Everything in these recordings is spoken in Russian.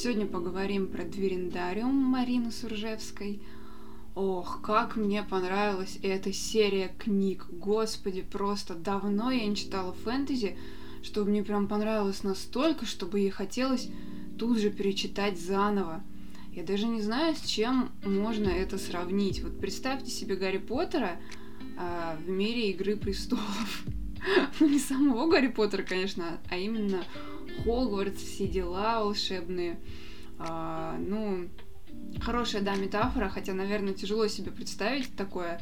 Сегодня поговорим про Двериндариум Марины Суржевской. Ох, как мне понравилась эта серия книг. Господи, просто давно я не читала фэнтези, чтобы мне прям понравилось настолько, чтобы ей хотелось тут же перечитать заново. Я даже не знаю, с чем можно это сравнить. Вот представьте себе Гарри Поттера э, в мире Игры престолов. ну, не самого Гарри Поттера, конечно, а именно Хогвартс, все дела волшебные. А, ну, хорошая, да, метафора, хотя, наверное, тяжело себе представить такое.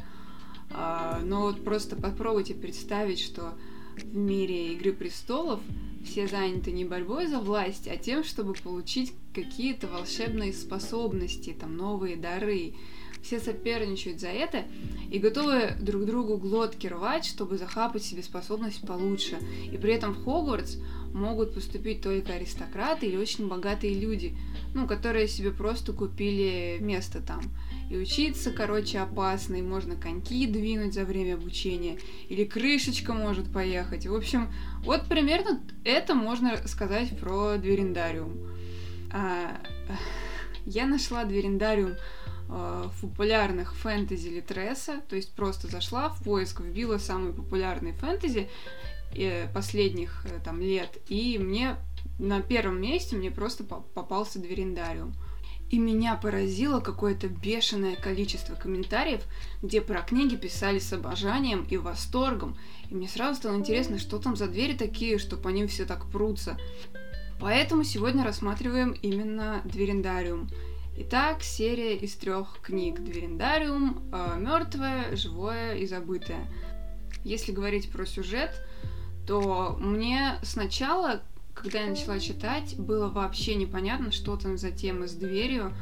А, но вот просто попробуйте представить, что в мире Игры престолов все заняты не борьбой за власть, а тем, чтобы получить какие-то волшебные способности, там новые дары. Все соперничают за это и готовы друг другу глотки рвать, чтобы захапать себе способность получше. И при этом в Хогвартс могут поступить только аристократы или очень богатые люди, ну, которые себе просто купили место там. И учиться, короче, опасно, и можно коньки двинуть за время обучения, или крышечка может поехать. В общем, вот примерно это можно сказать про Двериндариум. А, я нашла Двериндариум в популярных фэнтези Литреса, то есть просто зашла в поиск, вбила самые популярные фэнтези э, последних э, там лет, и мне на первом месте мне просто попался Двериндариум. И меня поразило какое-то бешеное количество комментариев, где про книги писали с обожанием и восторгом. И мне сразу стало интересно, что там за двери такие, что по ним все так прутся. Поэтому сегодня рассматриваем именно Двериндариум. Итак, серия из трех книг Двериндариум, э, мертвое, живое и забытое. Если говорить про сюжет, то мне сначала когда я начала читать, было вообще непонятно, что там за тема с дверью.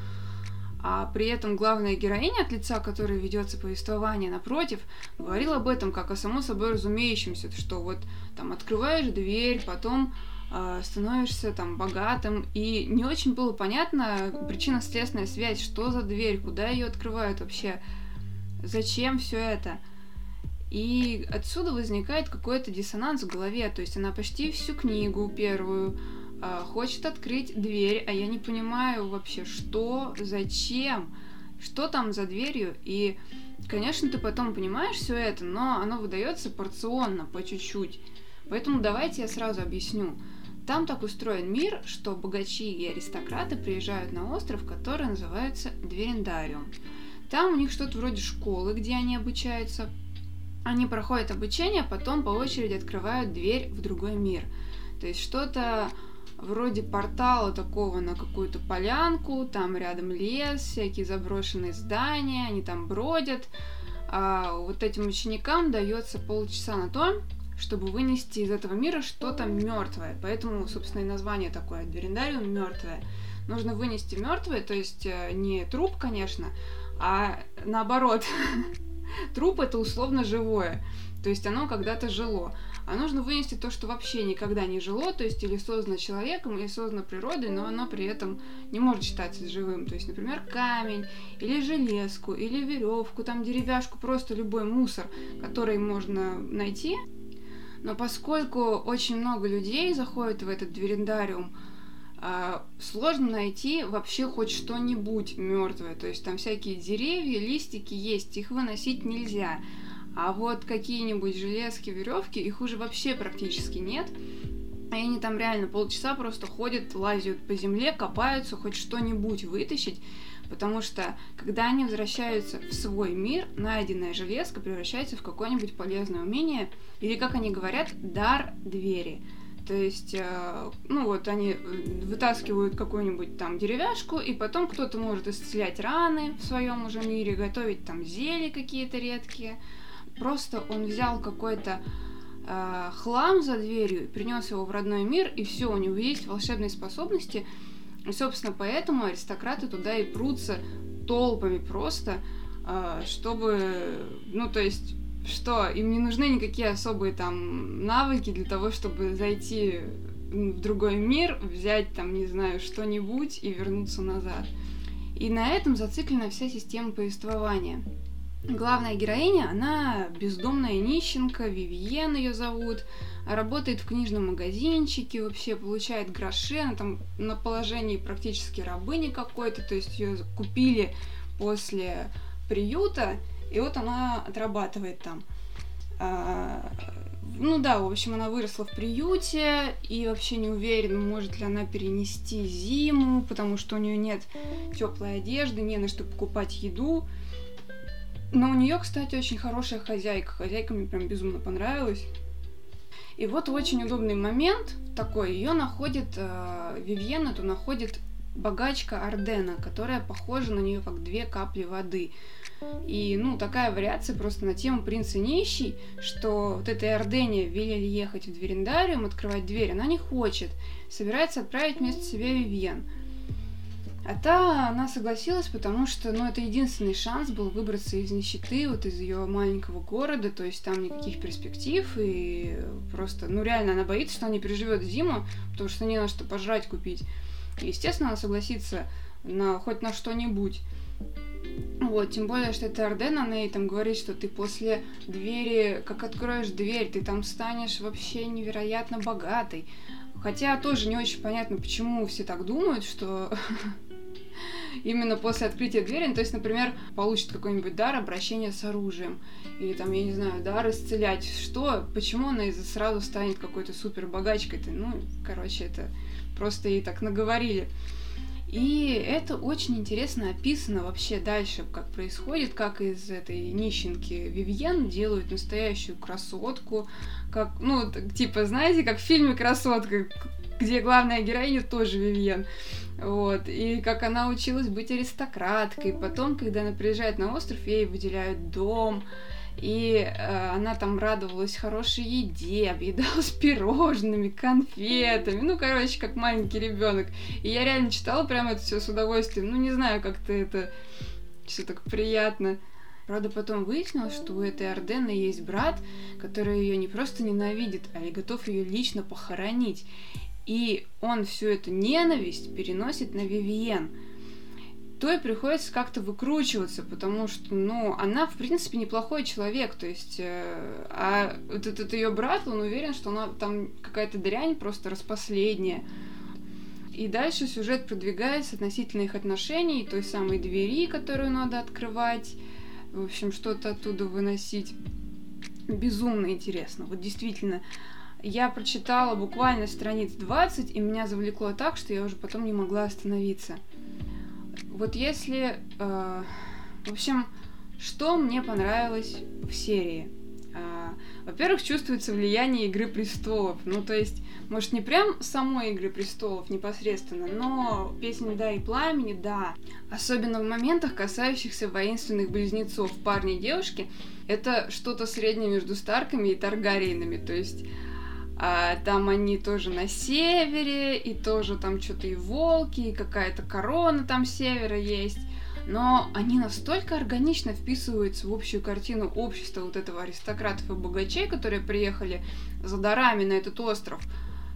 А при этом главная героиня, от лица которой ведется повествование, напротив, говорила об этом как о само собой разумеющемся, что вот там открываешь дверь, потом становишься там богатым, и не очень было понятно причинно-следственная связь, что за дверь, куда ее открывают вообще, зачем все это. И отсюда возникает какой-то диссонанс в голове, то есть она почти всю книгу первую э, хочет открыть дверь, а я не понимаю вообще, что, зачем, что там за дверью, и, конечно, ты потом понимаешь все это, но оно выдается порционно, по чуть-чуть. Поэтому давайте я сразу объясню. Там так устроен мир, что богачи и аристократы приезжают на остров, который называется Дверендариум. Там у них что-то вроде школы, где они обучаются, они проходят обучение, потом по очереди открывают дверь в другой мир. То есть что-то вроде портала такого на какую-то полянку, там рядом лес, всякие заброшенные здания, они там бродят. А вот этим ученикам дается полчаса на то, чтобы вынести из этого мира что-то мертвое. Поэтому, собственно, и название такое Двериндариум мертвое. Нужно вынести мертвое, то есть э, не труп, конечно, а наоборот, Труп это условно живое, то есть оно когда-то жило. А нужно вынести то, что вообще никогда не жило, то есть или создано человеком, или создано природой, но оно при этом не может считаться живым. То есть, например, камень, или железку, или веревку, там деревяшку, просто любой мусор, который можно найти. Но поскольку очень много людей заходит в этот дверендариум, а, сложно найти вообще хоть что-нибудь мертвое. То есть там всякие деревья, листики есть, их выносить нельзя. А вот какие-нибудь железки, веревки, их уже вообще практически нет. И они там реально полчаса просто ходят, лазят по земле, копаются, хоть что-нибудь вытащить. Потому что, когда они возвращаются в свой мир, найденная железка превращается в какое-нибудь полезное умение, или, как они говорят, дар двери. То есть, э, ну вот они э, вытаскивают какую-нибудь там деревяшку, и потом кто-то может исцелять раны в своем уже мире, готовить там зелья какие-то редкие. Просто он взял какой-то э, хлам за дверью, принес его в родной мир, и все, у него есть волшебные способности. И, собственно, поэтому аристократы туда и прутся толпами просто, э, чтобы, ну, то есть что им не нужны никакие особые там навыки для того, чтобы зайти в другой мир, взять там, не знаю, что-нибудь и вернуться назад. И на этом зациклена вся система повествования. Главная героиня, она бездомная нищенка, Вивиен ее зовут, работает в книжном магазинчике, вообще получает гроши, она там на положении практически рабыни какой-то, то есть ее купили после приюта, и вот она отрабатывает там. А, ну да, в общем, она выросла в приюте и вообще не уверена, может ли она перенести зиму, потому что у нее нет теплой одежды, не на что покупать еду. Но у нее, кстати, очень хорошая хозяйка. Хозяйка мне прям безумно понравилась. И вот очень удобный момент такой, ее находит, э, Вивьен эту находит богачка Ардена, которая похожа на нее как две капли воды. И, ну, такая вариация просто на тему принца нищий, что вот этой Ордене велели ехать в Дверендариум, открывать дверь, она не хочет, собирается отправить вместо себя Вивьен. А та, она согласилась, потому что, ну, это единственный шанс был выбраться из нищеты, вот из ее маленького города, то есть там никаких перспектив, и просто, ну, реально, она боится, что она не переживет зиму, потому что не на что пожрать купить. И, естественно, она согласится на хоть на что-нибудь. Вот, тем более, что это Арден, она ей там говорит, что ты после двери, как откроешь дверь, ты там станешь вообще невероятно богатой. Хотя тоже не очень понятно, почему все так думают, что именно после открытия двери, ну, то есть, например, получит какой-нибудь дар обращения с оружием, или там, я не знаю, дар исцелять, что, почему она из-за сразу станет какой-то супер богачкой-то, ну, короче, это просто ей так наговорили. И это очень интересно описано вообще дальше, как происходит, как из этой нищенки Вивьен делают настоящую красотку, как, ну, типа, знаете, как в фильме «Красотка», где главная героиня тоже Вивьен. Вот. И как она училась быть аристократкой. Потом, когда она приезжает на остров, ей выделяют дом. И э, она там радовалась хорошей еде, объедалась пирожными, конфетами. Ну, короче, как маленький ребенок. И я реально читала прямо это все с удовольствием. Ну, не знаю, как-то это все так приятно. Правда, потом выяснилось, что у этой Ордены есть брат, который ее не просто ненавидит, а и готов ее лично похоронить. И он всю эту ненависть переносит на Вивиен. То и приходится как-то выкручиваться, потому что, ну, она, в принципе, неплохой человек, то есть, э, а вот этот ее брат, он уверен, что она там какая-то дрянь просто распоследняя. И дальше сюжет продвигается относительно их отношений, той самой двери, которую надо открывать, в общем, что-то оттуда выносить. Безумно интересно. Вот действительно, я прочитала буквально страниц 20, и меня завлекло так, что я уже потом не могла остановиться. Вот если... Э, в общем, что мне понравилось в серии? Э, во-первых, чувствуется влияние Игры престолов. Ну, то есть, может, не прям самой Игры престолов непосредственно, но песни «Да» и «Пламени» — да. Особенно в моментах, касающихся воинственных близнецов парня и девушки, это что-то среднее между Старками и Таргариенами. То есть а, там они тоже на севере, и тоже там что-то и волки, и какая-то корона там севера есть. Но они настолько органично вписываются в общую картину общества вот этого аристократов и богачей, которые приехали за дарами на этот остров,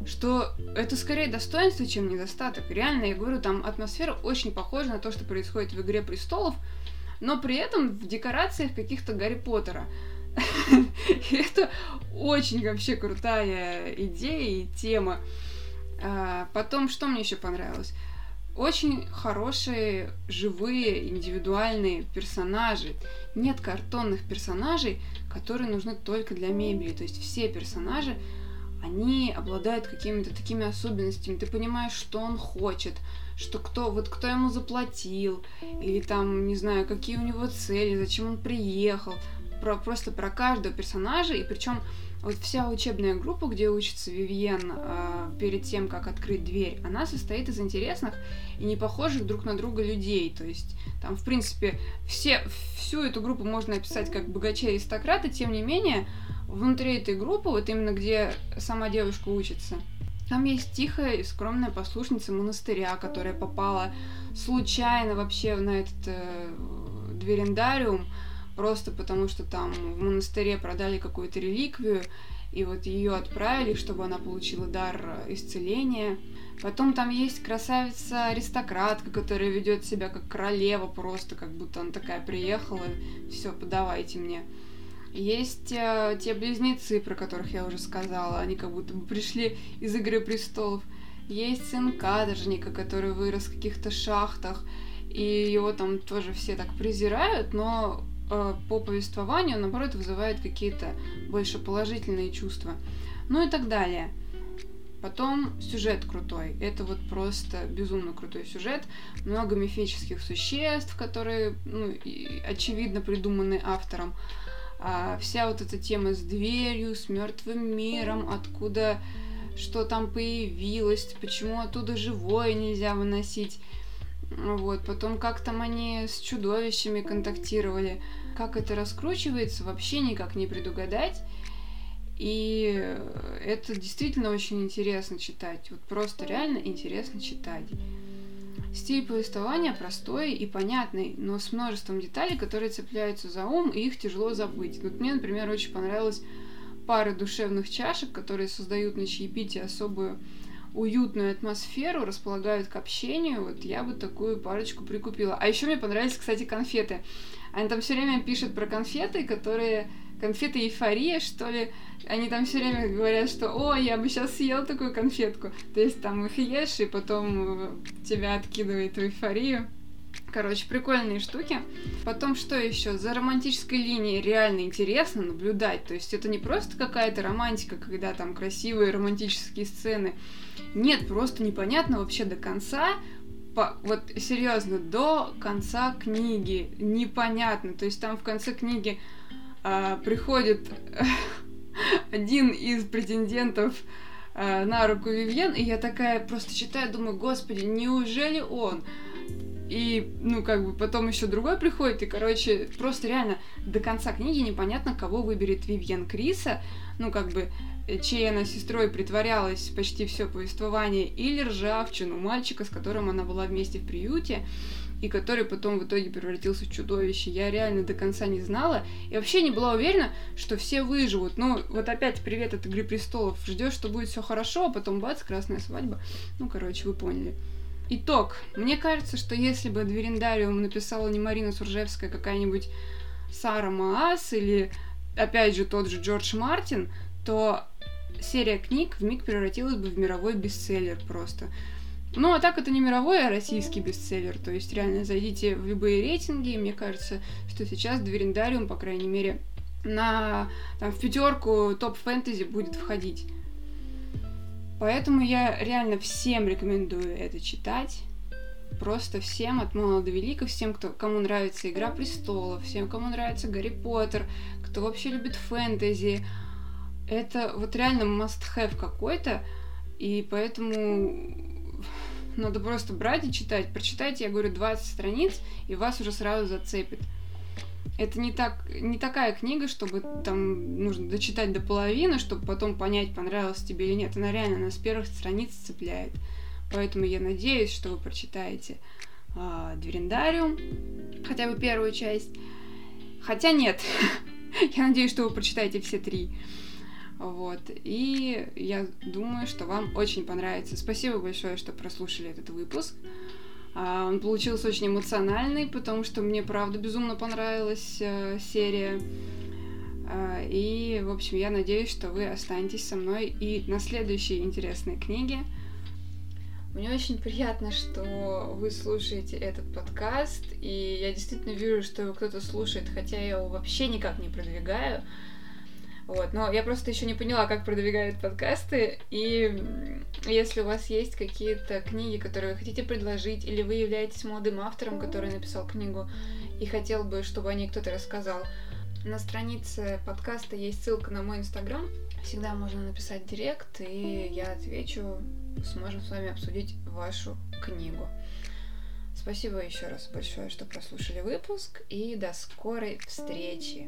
что это скорее достоинство, чем недостаток. Реально, я говорю, там атмосфера очень похожа на то, что происходит в «Игре престолов», но при этом в декорациях каких-то Гарри Поттера. Это очень вообще крутая идея и тема. А, потом, что мне еще понравилось? Очень хорошие, живые, индивидуальные персонажи. Нет картонных персонажей, которые нужны только для мебели. То есть все персонажи, они обладают какими-то такими особенностями. Ты понимаешь, что он хочет, что кто, вот кто ему заплатил, или там, не знаю, какие у него цели, зачем он приехал про, просто про каждого персонажа, и причем вот вся учебная группа, где учится Вивьен э, перед тем, как открыть дверь, она состоит из интересных и не похожих друг на друга людей. То есть там, в принципе, все, всю эту группу можно описать как богачей аристократы, тем не менее, внутри этой группы, вот именно где сама девушка учится, там есть тихая и скромная послушница монастыря, которая попала случайно вообще на этот э, дверендариум, просто потому что там в монастыре продали какую-то реликвию, и вот ее отправили, чтобы она получила дар исцеления. Потом там есть красавица-аристократка, которая ведет себя как королева просто, как будто она такая приехала, все, подавайте мне. Есть э, те близнецы, про которых я уже сказала, они как будто бы пришли из Игры престолов. Есть сын каторжника, который вырос в каких-то шахтах, и его там тоже все так презирают, но по повествованию, наоборот, вызывает какие-то больше положительные чувства. Ну и так далее. Потом сюжет крутой. Это вот просто безумно крутой сюжет. Много мифических существ, которые, ну, очевидно придуманы автором. А вся вот эта тема с дверью, с мертвым миром, откуда что там появилось, почему оттуда живое нельзя выносить. Вот, потом как там они с чудовищами контактировали. Как это раскручивается, вообще никак не предугадать. И это действительно очень интересно читать. Вот просто реально интересно читать. Стиль повествования простой и понятный, но с множеством деталей, которые цепляются за ум, и их тяжело забыть. Вот мне, например, очень понравилась пара душевных чашек, которые создают на чаепитии особую уютную атмосферу, располагают к общению. Вот я бы такую парочку прикупила. А еще мне понравились, кстати, конфеты. Они там все время пишут про конфеты, которые конфеты эйфория, что ли. Они там все время говорят, что о, я бы сейчас съел такую конфетку. То есть там их ешь, и потом э, тебя откидывает в эйфорию. Короче, прикольные штуки. Потом что еще? За романтической линией реально интересно наблюдать. То есть это не просто какая-то романтика, когда там красивые романтические сцены. Нет, просто непонятно вообще до конца. По, вот серьезно, до конца книги непонятно. То есть там в конце книги а, приходит один из претендентов а, на руку Вивьен, и я такая просто читаю, думаю, господи, неужели он? И, ну, как бы потом еще другой приходит, и, короче, просто реально до конца книги непонятно, кого выберет Вивьен Криса, ну, как бы, чьей она сестрой притворялась почти все повествование, или ржавчину мальчика, с которым она была вместе в приюте и который потом в итоге превратился в чудовище. Я реально до конца не знала и вообще не была уверена, что все выживут. Ну, вот опять привет от Игры Престолов. Ждешь, что будет все хорошо, а потом бац, красная свадьба. Ну, короче, вы поняли. Итог. Мне кажется, что если бы Двериндариум написала не Марина Суржевская, а какая-нибудь Сара Маас или, опять же, тот же Джордж Мартин, то серия книг в миг превратилась бы в мировой бестселлер просто. Ну, а так это не мировой, а российский бестселлер. То есть, реально, зайдите в любые рейтинги. Мне кажется, что сейчас Двериндариум, по крайней мере, на, там, в пятерку топ-фэнтези будет входить. Поэтому я реально всем рекомендую это читать. Просто всем, от мала до велика, всем, кто, кому нравится Игра престолов, всем, кому нравится Гарри Поттер, кто вообще любит фэнтези. Это вот реально must-have какой-то, и поэтому надо просто брать и читать. Прочитайте, я говорю, 20 страниц, и вас уже сразу зацепит. Это не, так, не такая книга, чтобы там нужно дочитать до половины, чтобы потом понять, понравилось тебе или нет. Она реально на с первых страниц цепляет. Поэтому я надеюсь, что вы прочитаете э, Двериндариум, хотя бы первую часть. Хотя нет, я надеюсь, что вы прочитаете все три. Вот. И я думаю, что вам очень понравится. Спасибо большое, что прослушали этот выпуск. А, он получился очень эмоциональный, потому что мне, правда, безумно понравилась э, серия. А, и, в общем, я надеюсь, что вы останетесь со мной и на следующей интересной книге. Мне очень приятно, что вы слушаете этот подкаст, и я действительно вижу, что его кто-то слушает, хотя я его вообще никак не продвигаю. Вот, но я просто еще не поняла, как продвигают подкасты. И если у вас есть какие-то книги, которые вы хотите предложить, или вы являетесь молодым автором, который написал книгу, и хотел бы, чтобы о ней кто-то рассказал, на странице подкаста есть ссылка на мой инстаграм. Всегда можно написать директ, и я отвечу, сможем с вами обсудить вашу книгу. Спасибо еще раз большое, что прослушали выпуск, и до скорой встречи!